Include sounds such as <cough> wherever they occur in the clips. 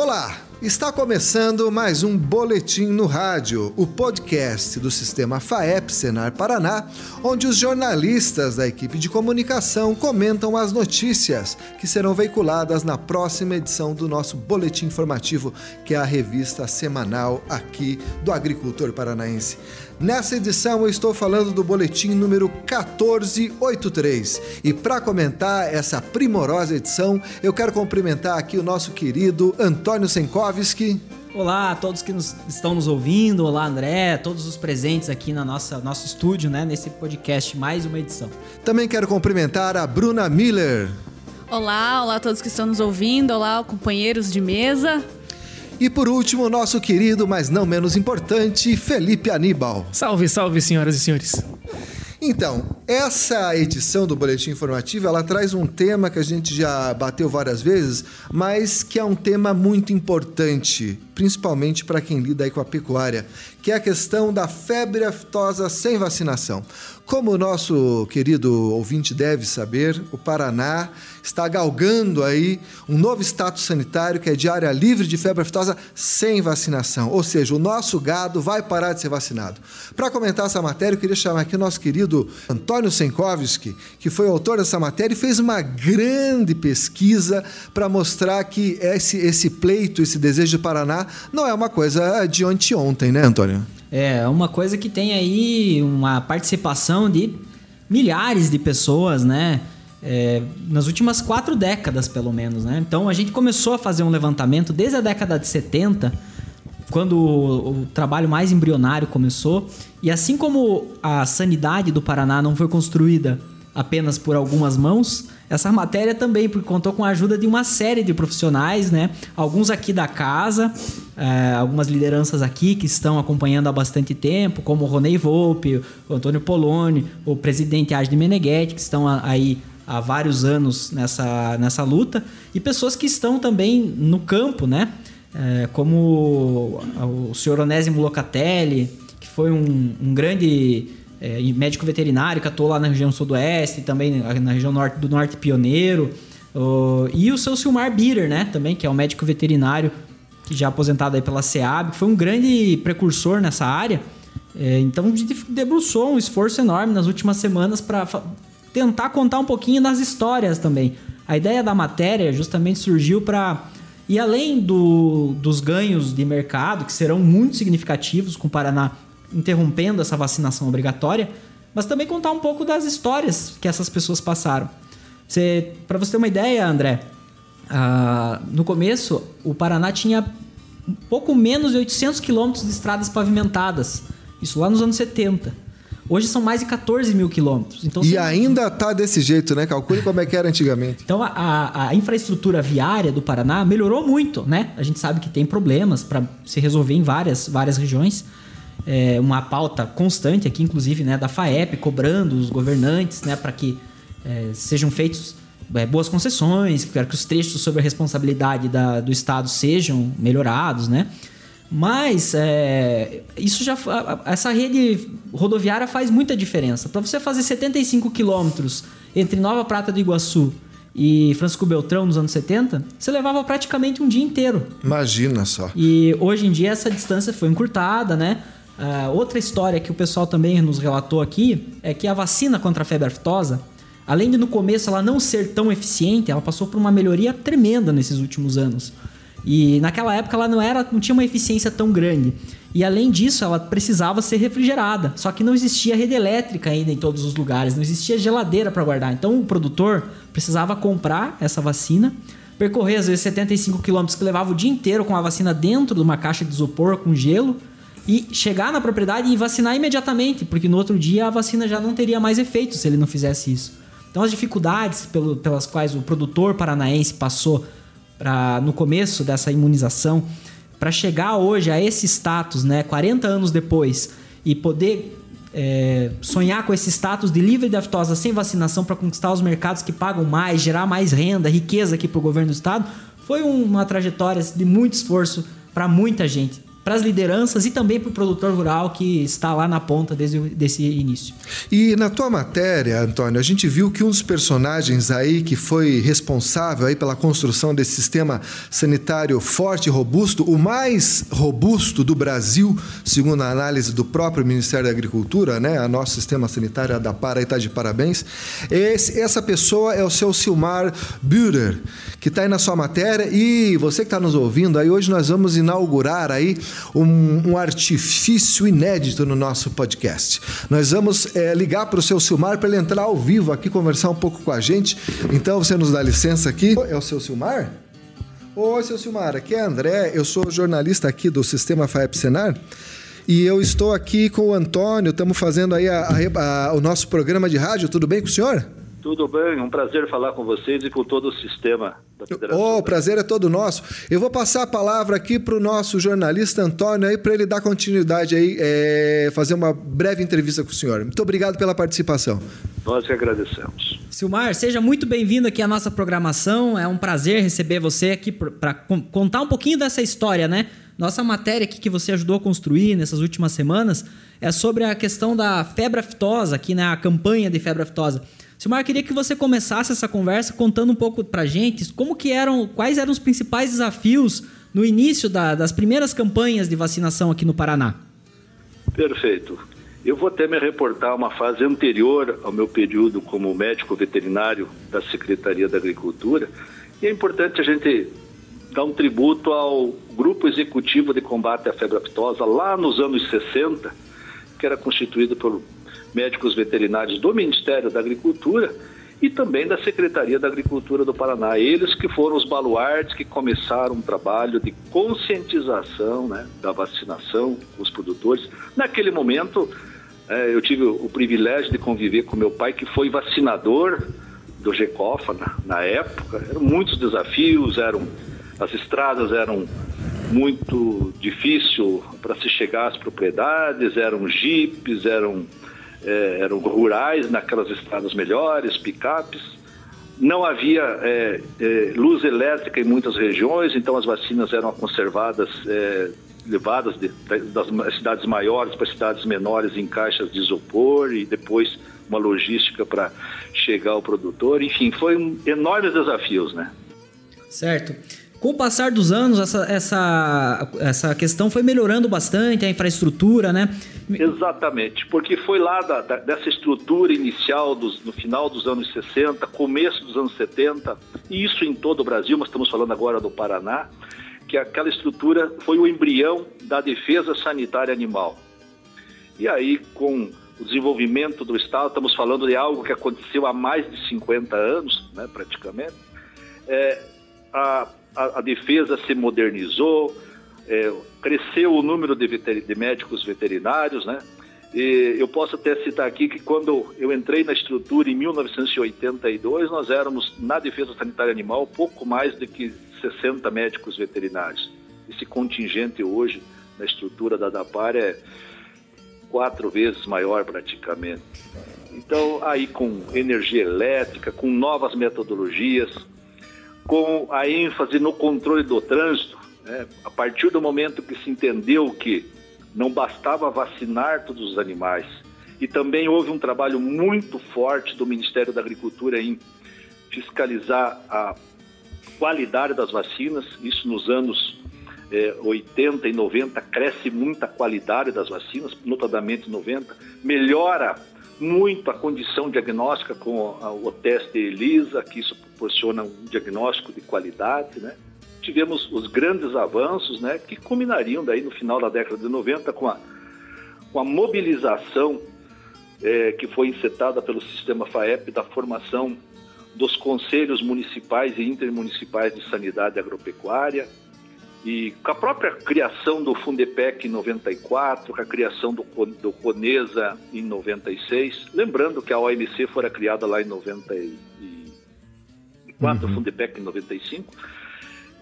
Olá, está começando mais um Boletim no Rádio, o podcast do sistema FAEP Senar Paraná, onde os jornalistas da equipe de comunicação comentam as notícias que serão veiculadas na próxima edição do nosso Boletim Informativo, que é a revista semanal aqui do agricultor paranaense. Nessa edição eu estou falando do boletim número 1483. E para comentar essa primorosa edição, eu quero cumprimentar aqui o nosso querido Antônio Senkovski. Olá a todos que nos, estão nos ouvindo, olá André, todos os presentes aqui na nossa nosso estúdio, né, nesse podcast mais uma edição. Também quero cumprimentar a Bruna Miller. Olá, olá a todos que estão nos ouvindo, olá companheiros de mesa. E por último, nosso querido, mas não menos importante, Felipe Aníbal. Salve, salve, senhoras e senhores. Então, essa edição do Boletim Informativo, ela traz um tema que a gente já bateu várias vezes, mas que é um tema muito importante, principalmente para quem lida aí com a pecuária, que é a questão da febre aftosa sem vacinação. Como o nosso querido ouvinte deve saber, o Paraná está galgando aí um novo status sanitário que é de área livre de febre aftosa sem vacinação. Ou seja, o nosso gado vai parar de ser vacinado. Para comentar essa matéria, eu queria chamar aqui o nosso querido Antônio Senkovski, que foi autor dessa matéria e fez uma grande pesquisa para mostrar que esse, esse pleito, esse desejo do Paraná, não é uma coisa de ontem, né, Antônio? É, uma coisa que tem aí uma participação de milhares de pessoas, né? É, nas últimas quatro décadas, pelo menos, né? Então a gente começou a fazer um levantamento desde a década de 70, quando o, o trabalho mais embrionário começou. E assim como a sanidade do Paraná não foi construída apenas por algumas mãos, essa matéria também, porque contou com a ajuda de uma série de profissionais, né? Alguns aqui da casa, é, algumas lideranças aqui que estão acompanhando há bastante tempo, como o Ronei Volpe, o Antônio Poloni, o presidente Adi Meneghetti, que estão aí há vários anos nessa, nessa luta, e pessoas que estão também no campo, né? É, como o senhor Onésimo Locatelli, que foi um, um grande é, médico veterinário que atuou lá na região sudoeste, também na região norte do norte pioneiro. e o seu Silmar Bitter, né? Também, que é um médico veterinário que já aposentado aí pela SEAB, que foi um grande precursor nessa área. É, então debruçou um esforço enorme nas últimas semanas para tentar contar um pouquinho das histórias também. A ideia da matéria justamente surgiu para e além do, dos ganhos de mercado, que serão muito significativos com o Paraná interrompendo essa vacinação obrigatória, mas também contar um pouco das histórias que essas pessoas passaram. Para você ter uma ideia, André, uh, no começo o Paraná tinha um pouco menos de 800 quilômetros de estradas pavimentadas, isso lá nos anos 70. Hoje são mais de 14 mil quilômetros. Então, e ainda tá desse jeito, né? Calcule como é que era antigamente. Então a, a, a, infraestrutura viária do Paraná melhorou muito, né? A gente sabe que tem problemas para se resolver em várias, várias regiões é, uma pauta constante aqui, inclusive, né, da FAEP, cobrando os governantes né, para que é, sejam feitos é, boas concessões, para que os trechos sobre a responsabilidade da, do Estado sejam melhorados, né? Mas é, isso já essa rede rodoviária faz muita diferença. Para você fazer 75 quilômetros entre Nova Prata do Iguaçu e Francisco Beltrão nos anos 70, você levava praticamente um dia inteiro. Imagina só. E hoje em dia essa distância foi encurtada, né? Uh, outra história que o pessoal também nos relatou aqui é que a vacina contra a febre aftosa, além de no começo ela não ser tão eficiente, ela passou por uma melhoria tremenda nesses últimos anos. E naquela época ela não era, não tinha uma eficiência tão grande. E além disso, ela precisava ser refrigerada. Só que não existia rede elétrica ainda em todos os lugares, não existia geladeira para guardar. Então o produtor precisava comprar essa vacina, percorrer às vezes 75 quilômetros que levava o dia inteiro com a vacina dentro de uma caixa de isopor com gelo e chegar na propriedade e vacinar imediatamente, porque no outro dia a vacina já não teria mais efeito se ele não fizesse isso. Então as dificuldades pelo, pelas quais o produtor paranaense passou pra, no começo dessa imunização, para chegar hoje a esse status, né, 40 anos depois, e poder é, sonhar com esse status de livre de aftosa sem vacinação para conquistar os mercados que pagam mais, gerar mais renda, riqueza aqui para o governo do estado, foi uma trajetória de muito esforço para muita gente para as lideranças e também para o produtor rural que está lá na ponta desde desse início. E na tua matéria, Antônio, a gente viu que um dos personagens aí que foi responsável aí pela construção desse sistema sanitário forte e robusto, o mais robusto do Brasil, segundo a análise do próprio Ministério da Agricultura, né? A nosso sistema sanitário da Para está de parabéns. Esse, essa pessoa é o seu Silmar Bührer, que está aí na sua matéria e você que está nos ouvindo aí hoje nós vamos inaugurar aí um, um artifício inédito no nosso podcast. Nós vamos é, ligar para o seu Silmar para ele entrar ao vivo aqui conversar um pouco com a gente. Então você nos dá licença aqui. É o seu Silmar? Oi, seu Silmar, aqui é André, eu sou jornalista aqui do Sistema FAEP Senar e eu estou aqui com o Antônio, estamos fazendo aí a, a, a, o nosso programa de rádio, tudo bem com o senhor? Tudo bem, um prazer falar com vocês e com todo o sistema da Federação. Oh, o prazer é todo nosso. Eu vou passar a palavra aqui para o nosso jornalista Antônio aí para ele dar continuidade aí, é, fazer uma breve entrevista com o senhor. Muito obrigado pela participação. Nós que agradecemos. Silmar, seja muito bem-vindo aqui à nossa programação. É um prazer receber você aqui para contar um pouquinho dessa história, né? Nossa matéria aqui que você ajudou a construir nessas últimas semanas é sobre a questão da febre aftosa, aqui na né? campanha de febre aftosa. Silmar, queria que você começasse essa conversa contando um pouco para gente como que eram, quais eram os principais desafios no início da, das primeiras campanhas de vacinação aqui no Paraná. Perfeito. Eu vou até me reportar uma fase anterior ao meu período como médico veterinário da Secretaria da Agricultura. E é importante a gente dar um tributo ao Grupo Executivo de Combate à Febre Aftosa, lá nos anos 60, que era constituído por médicos veterinários do Ministério da Agricultura e também da Secretaria da Agricultura do Paraná. Eles que foram os baluartes que começaram um trabalho de conscientização né, da vacinação com os produtores. Naquele momento, é, eu tive o privilégio de conviver com meu pai, que foi vacinador do GECOFA na, na época. Eram muitos desafios, eram as estradas eram muito difícil para se chegar às propriedades, eram jipes, eram é, eram rurais naquelas estradas melhores, picapes. Não havia é, é, luz elétrica em muitas regiões, então as vacinas eram conservadas, levadas de, das cidades maiores para cidades menores em caixas de isopor e depois uma logística para chegar ao produtor. Enfim, foi um, enormes desafios, né? Certo. Com o passar dos anos, essa, essa, essa questão foi melhorando bastante, a infraestrutura, né? Exatamente, porque foi lá da, da, dessa estrutura inicial dos, no final dos anos 60, começo dos anos 70, e isso em todo o Brasil, mas estamos falando agora do Paraná, que aquela estrutura foi o embrião da defesa sanitária animal. E aí, com o desenvolvimento do Estado, estamos falando de algo que aconteceu há mais de 50 anos, né, praticamente, é, a a, a defesa se modernizou, é, cresceu o número de, de, médicos veterinários, né? E eu posso até citar aqui que quando eu entrei na estrutura em 1982, nós éramos, na defesa sanitária animal, pouco mais do que 60 médicos veterinários. Esse contingente hoje, na estrutura da DAPAR, é quatro vezes maior praticamente. Então, aí com energia elétrica, com novas metodologias, com a ênfase no controle do trânsito, né? a partir do momento que se entendeu que não bastava vacinar todos os animais, e também houve um trabalho muito forte do Ministério da Agricultura em fiscalizar a qualidade das vacinas, isso nos anos é, 80 e 90 cresce muito a qualidade das vacinas, notadamente 90, melhora muito a condição diagnóstica com o teste ELISA, que isso proporciona um diagnóstico de qualidade, né? Tivemos os grandes avanços, né, que culminariam daí no final da década de 90 com a, com a mobilização é, que foi insetada pelo sistema FAEP da formação dos conselhos municipais e intermunicipais de sanidade agropecuária, e com a própria criação do Fundepec em 94, com a criação do, do Conesa em 96, lembrando que a OMC fora criada lá em 94, uhum. o Fundepec em 95,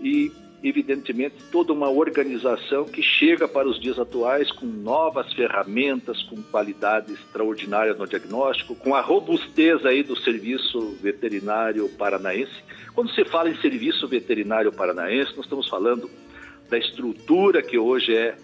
e evidentemente toda uma organização que chega para os dias atuais com novas ferramentas, com qualidade extraordinária no diagnóstico, com a robustez aí do serviço veterinário paranaense. Quando se fala em serviço veterinário paranaense, nós estamos falando da estrutura que hoje é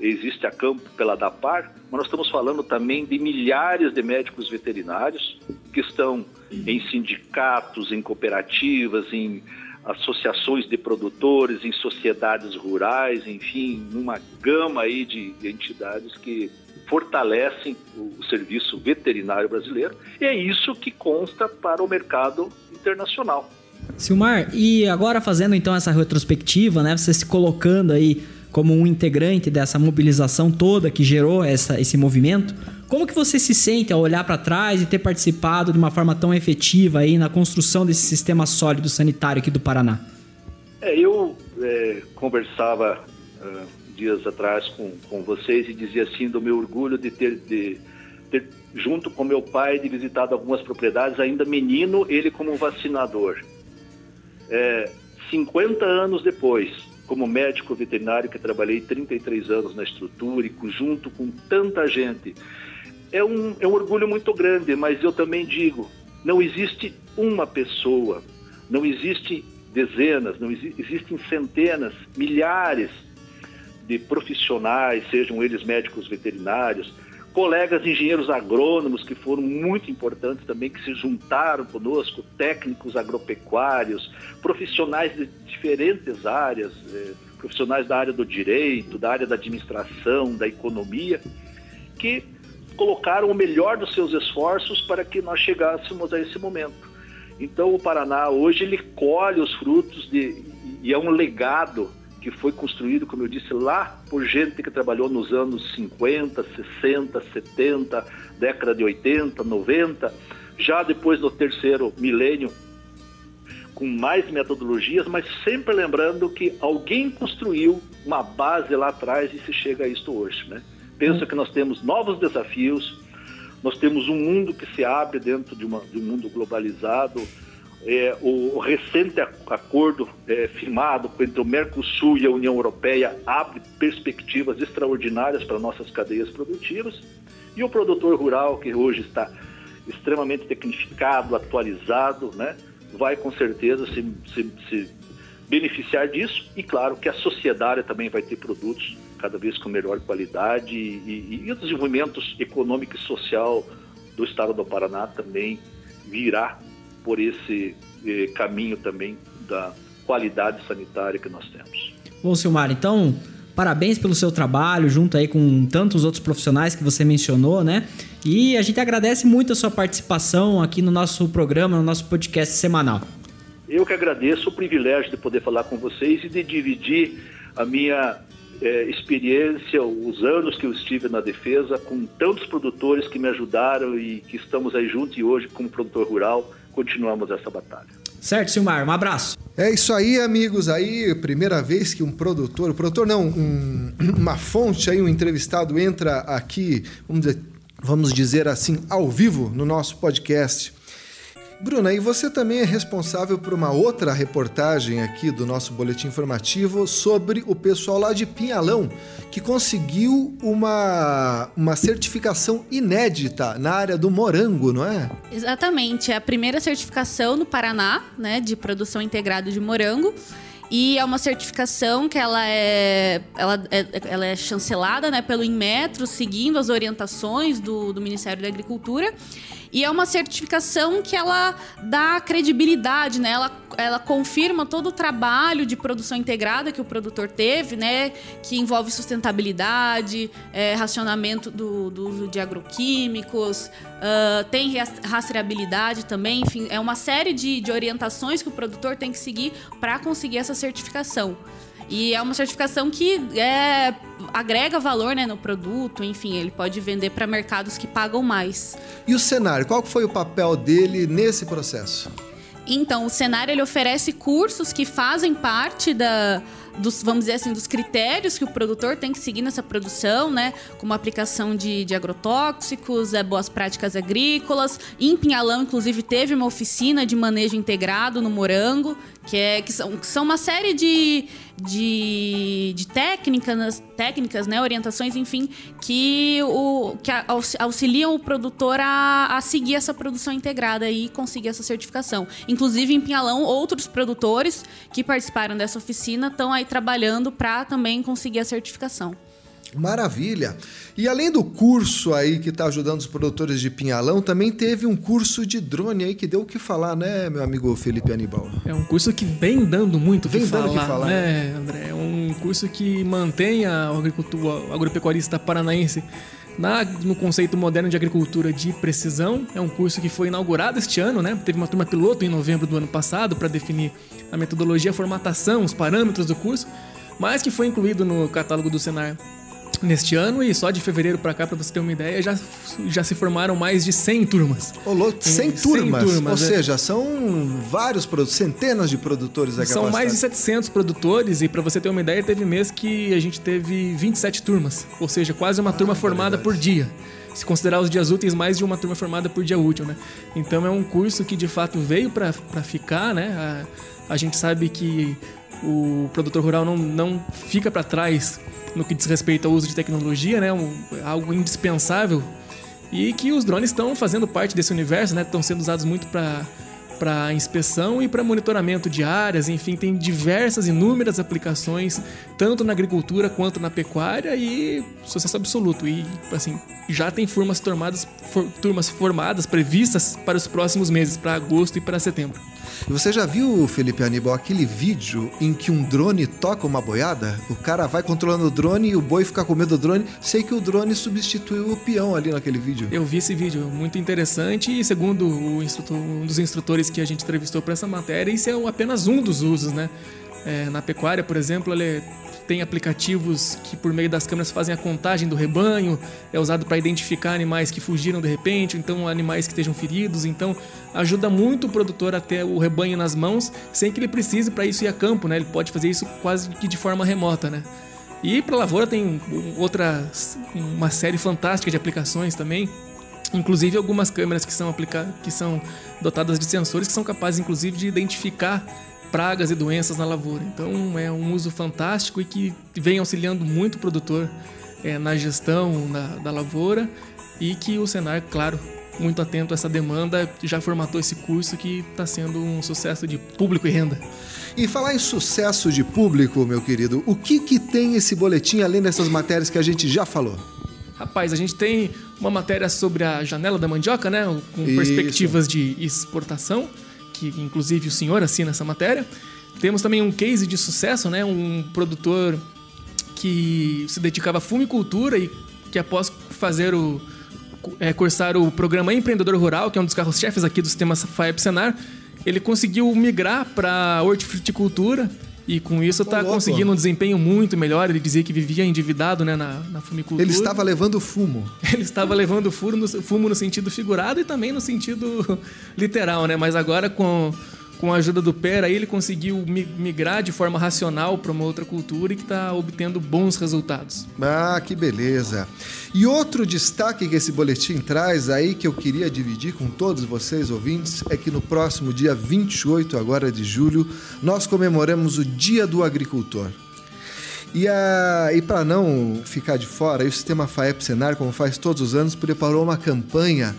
existe a campo pela DAPAR, mas nós estamos falando também de milhares de médicos veterinários que estão em sindicatos, em cooperativas, em associações de produtores, em sociedades rurais, enfim, numa gama aí de, entidades que fortalecem o, serviço veterinário brasileiro. E é isso que consta para o mercado internacional. Silmar, e agora fazendo então essa retrospectiva, né, você se colocando aí como um integrante dessa mobilização toda que gerou essa, esse movimento, como que você se sente ao olhar para trás e ter participado de uma forma tão efetiva aí na construção desse sistema sólido sanitário aqui do Paraná? É, eu é, conversava uh, dias atrás com, com vocês e dizia assim do meu orgulho de ter, de ter, junto com meu pai, de visitado algumas propriedades, ainda menino, ele como vacinador. É, 50 anos depois, como médico veterinário que trabalhei 33 anos na estrutura e junto com tanta gente, é um, é um orgulho muito grande, mas eu também digo, não existe uma pessoa, não existe dezenas, não exi existem centenas, milhares de profissionais, sejam eles médicos veterinários, colegas engenheiros agrônomos que foram muito importantes também, que se juntaram conosco, técnicos agropecuários, profissionais de diferentes áreas, eh, profissionais da área do direito, da área da administração, da economia, que colocaram o melhor dos seus esforços para que nós chegássemos a esse momento. Então o Paraná hoje ele colhe os frutos de e é um legado que foi construído, como eu disse, lá por gente que trabalhou nos anos 50, 60, 70, década de 80, 90, já depois do terceiro milênio, com mais metodologias, mas sempre lembrando que alguém construiu uma base lá atrás e se chega a isto hoje, né? penso que nós temos novos desafios, nós temos um mundo que se abre dentro de, uma, de um mundo globalizado. É, o, recente acordo é, firmado entre o Mercosul e a União Europeia abre perspectivas extraordinárias para nossas cadeias produtivas. E o produtor rural, que hoje está extremamente tecnificado, atualizado, né, vai com certeza se, se, se beneficiar disso. E claro que a sociedade também vai ter produtos cada vez com melhor qualidade e, e, o desenvolvimento econômico e social do estado do Paraná também virá por esse eh, caminho também da qualidade sanitária que nós temos. Bom, Silmar, então parabéns pelo seu trabalho junto aí com tantos outros profissionais que você mencionou, né? E a gente agradece muito a sua participação aqui no nosso programa, no nosso podcast semanal. Eu que agradeço o privilégio de poder falar com vocês e de dividir a minha é, experiência, os anos que eu estive na defesa, com tantos produtores que me ajudaram e que estamos aí juntos e hoje, como produtor rural, continuamos essa batalha. Certo, Silmar, um abraço. É isso aí, amigos. Aí, primeira vez que um produtor, produtor não, um, <clears throat> uma fonte aí, um entrevistado entra aqui, vamos dizer, vamos dizer assim, ao vivo no nosso podcast. Bruna, e você também é responsável por uma outra reportagem aqui do nosso boletim informativo sobre o pessoal lá de Pinhalão, que conseguiu uma, uma certificação inédita na área do morango, não é? Exatamente, é a primeira certificação no Paraná, né, de produção integrada de morango. E é uma certificação que ela é, ela é, ela é chancelada né, pelo Inmetro, seguindo as orientações do, do Ministério da Agricultura. E é uma certificação que ela dá credibilidade, né? Ela, ela confirma todo o trabalho de produção integrada que o produtor teve, né? Que envolve sustentabilidade, é, racionamento do, do, uso de agroquímicos, uh, tem rastreabilidade também, enfim, é uma série de, de orientações que o produtor tem que seguir para conseguir essa certificação. E é uma certificação que é, agrega valor né, no produto, enfim, ele pode vender para mercados que pagam mais. E o cenário, qual foi o papel dele nesse processo? Então, o cenário ele oferece cursos que fazem parte da, dos, vamos dizer assim, dos critérios que o produtor tem que seguir nessa produção, né? Como aplicação de, de agrotóxicos, é, boas práticas agrícolas. Em Pinhalão, inclusive, teve uma oficina de manejo integrado no morango, que, é, que, são, que são uma série de, de, de técnicas, técnicas, né, orientações, enfim, que, o, que auxiliam o produtor a, a seguir essa produção integrada e conseguir essa certificação. Inclusive, em Pinhalão, outros produtores que participaram dessa oficina estão aí trabalhando para também conseguir a certificação. Maravilha! E além do curso aí que está ajudando os produtores de Pinhalão, também teve um curso de drone aí que deu o que falar, né, meu amigo Felipe Anibal? É um curso que vem dando muito Vem que dando o falar, que falar, né, André? É um curso que mantém a agricultura, agropecuarista paranaense na, no conceito moderno de agricultura de precisão. É um curso que foi inaugurado este ano, né? Teve uma turma piloto em novembro do ano passado para definir a metodologia, a formatação, os parâmetros do curso, mas que foi incluído no catálogo do Senar neste ano e só de fevereiro para cá, para você ter uma ideia, já, já se formaram mais de 100 turmas. Ô, louco, 100 100 turmas, turmas, ou é. seja, são vários, produ- centenas de produtores aqui São mais de 700 produtores e para você ter uma ideia, teve mês que a gente teve 27 turmas, ou seja, quase uma turma formada por dia. Se considerar os dias úteis, mais de uma turma formada por dia útil, né? Então é um curso que de fato veio para ficar, né? A, a gente sabe que o produtor rural não, não fica para trás no que diz respeito ao uso de tecnologia, né? Um, algo indispensável e que os drones estão fazendo parte desse universo, né? Estão sendo usados muito para para inspeção e para monitoramento de áreas, enfim, tem diversas, inúmeras aplicações, tanto na agricultura quanto na pecuária e sucesso absoluto. E, assim, já tem formadas, for- turmas formadas previstas para os próximos meses, para agosto e para setembro. E você já viu, Felipe Aníbal, aquele vídeo em que um drone toca uma boiada? O cara vai controlando o drone e o boi fica com medo do drone. Sei que o drone substituiu o peão ali naquele vídeo. Eu vi esse vídeo, muito interessante, e segundo um dos instrutores que a gente entrevistou para essa matéria, isso é apenas um dos usos, né? É, na pecuária, por exemplo, ele tem aplicativos que por meio das câmeras fazem a contagem do rebanho, é usado para identificar animais que fugiram de repente, então animais que estejam feridos, então ajuda muito o produtor a ter o rebanho nas mãos, sem que ele precise para isso ir a campo, né? Ele pode fazer isso quase que de forma remota, né? E para lavoura tem outras uma série fantástica de aplicações também. Inclusive algumas câmeras que são aplica que são dotadas de sensores que são capazes inclusive de identificar pragas e doenças na lavoura. Então é um uso fantástico e que vem auxiliando muito o produtor eh, na gestão da, da lavoura e que o Senar, claro, muito atento a essa demanda, já formatou esse curso que está sendo um sucesso de público e renda. E falar em sucesso de público, meu querido, o que que tem esse boletim além dessas matérias que a gente já falou? Rapaz, a gente tem uma matéria sobre a janela da mandioca, né? Com Isso. perspectivas de exportação, que inclusive o senhor assina essa matéria. Temos também um case de sucesso, né? Um produtor que se dedicava à fumicultura e que após fazer o é, cursar o programa Empreendedor Rural, que é um dos carros-chefes aqui do sistema FAEP Senar, ele conseguiu migrar para hortifruticultura e com isso está conseguindo um desempenho muito melhor. Ele dizia que vivia endividado né, na, na fumicultura. Ele estava levando fumo. <laughs> Ele estava levando furo no- fumo no sentido figurado e também no sentido <laughs> literal, né? Mas agora com, com a ajuda do Pera ele conseguiu mi- migrar de forma racional para uma outra cultura e que está obtendo bons resultados. Ah, que beleza. E outro destaque que esse boletim traz aí que eu queria dividir com todos vocês ouvintes é que no próximo dia 28 agora de julho nós comemoramos o Dia do Agricultor. E, e para não ficar de fora, o Sistema FAEP Senar, como faz todos os anos, preparou uma campanha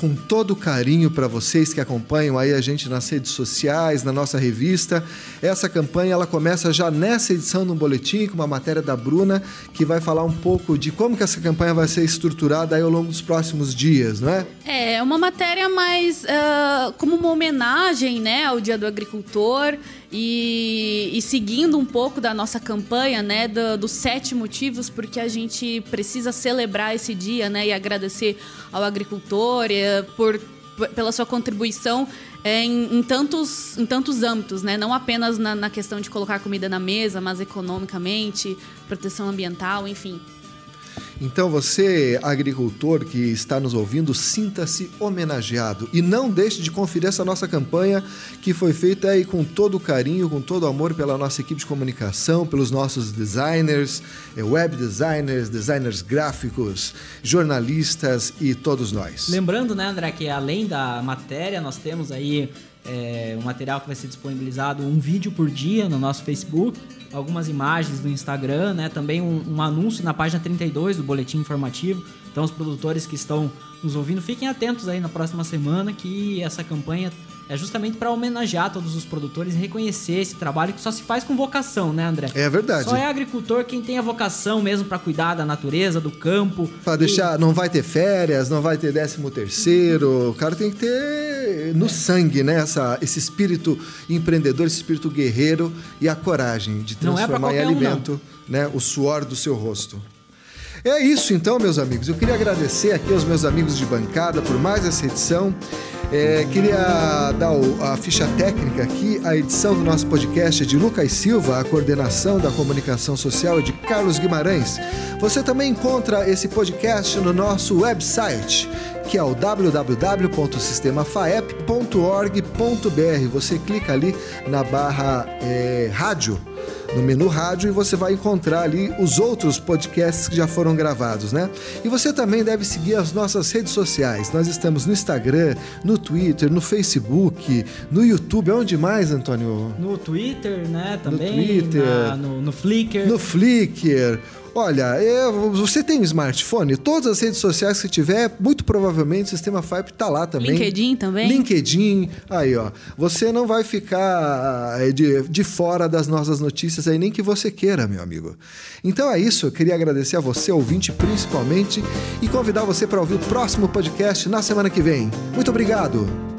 com todo carinho para vocês que acompanham aí a gente nas redes sociais, na nossa revista. Essa campanha ela começa já nessa edição do boletim com uma matéria da Bruna que vai falar um pouco de como que essa campanha vai ser estruturada aí ao longo dos próximos dias, não é? É, uma matéria mais ah, como uma homenagem né, ao Dia do Agricultor e, e seguindo um pouco da nossa campanha, né, do- dos sete motivos porque a gente precisa celebrar esse dia, né, e agradecer ao agricultor eh, por pela sua contribuição eh, em, em tantos, em tantos âmbitos, né? Não apenas na, na questão de colocar comida na mesa, mas economicamente, proteção ambiental, enfim. Então você, agricultor que está nos ouvindo, sinta-se homenageado e não deixe de conferir essa nossa campanha que foi feita aí com todo carinho, com todo amor pela nossa equipe de comunicação, pelos nossos designers, eh, web designers, designers gráficos, jornalistas e todos nós. Lembrando, né, André, que além da matéria, nós temos aí é, um material que vai ser disponibilizado um vídeo por dia no nosso Facebook, algumas imagens no Instagram, né? Também um, um anúncio na página 32 do Boletim Informativo. Então, os produtores que estão nos ouvindo, fiquem atentos aí na próxima semana que essa campanha é justamente para homenagear todos os produtores e reconhecer esse trabalho que só se faz com vocação, né, André? É verdade. Só é agricultor quem tem a vocação mesmo para cuidar da natureza, do campo. Para deixar, não vai ter férias, não vai ter décimo terceiro. O cara tem que ter no sangue, né, essa, esse espírito empreendedor, esse espírito guerreiro e a coragem de Não é transformar em qualquer um, alimento, né, o suor do seu rosto. É isso então, meus amigos. Eu queria agradecer aqui aos meus amigos de bancada por mais essa edição. É, queria dar o- a ficha técnica aqui. A edição do nosso podcast é de Lucas Silva, a coordenação da comunicação social é de Carlos Guimarães. Você também encontra esse podcast no nosso website, que é o www.sistemafaep.org.br. Você clica ali na barra é, rádio no menu rádio e você vai encontrar ali os outros podcasts que já foram gravados, né? E você também deve seguir as nossas redes sociais. Nós estamos no Instagram, no Twitter, no Facebook, no YouTube. Onde mais, Antônio? No Twitter, né, também. Twitter. na- no, no Flickr. No Flickr. Olha, é, você tem um smartphone? Todas as redes sociais que tiver, muito provavelmente o Sistema FIPE tá lá também. LinkedIn também? LinkedIn. Aí, ó. Você não vai ficar eh, de, de fora das nossas notícias aí, nem que você queira, meu amigo. Então é isso. Eu queria agradecer a você, ouvinte, principalmente, e convidar você para ouvir o próximo podcast na semana que vem. Muito obrigado.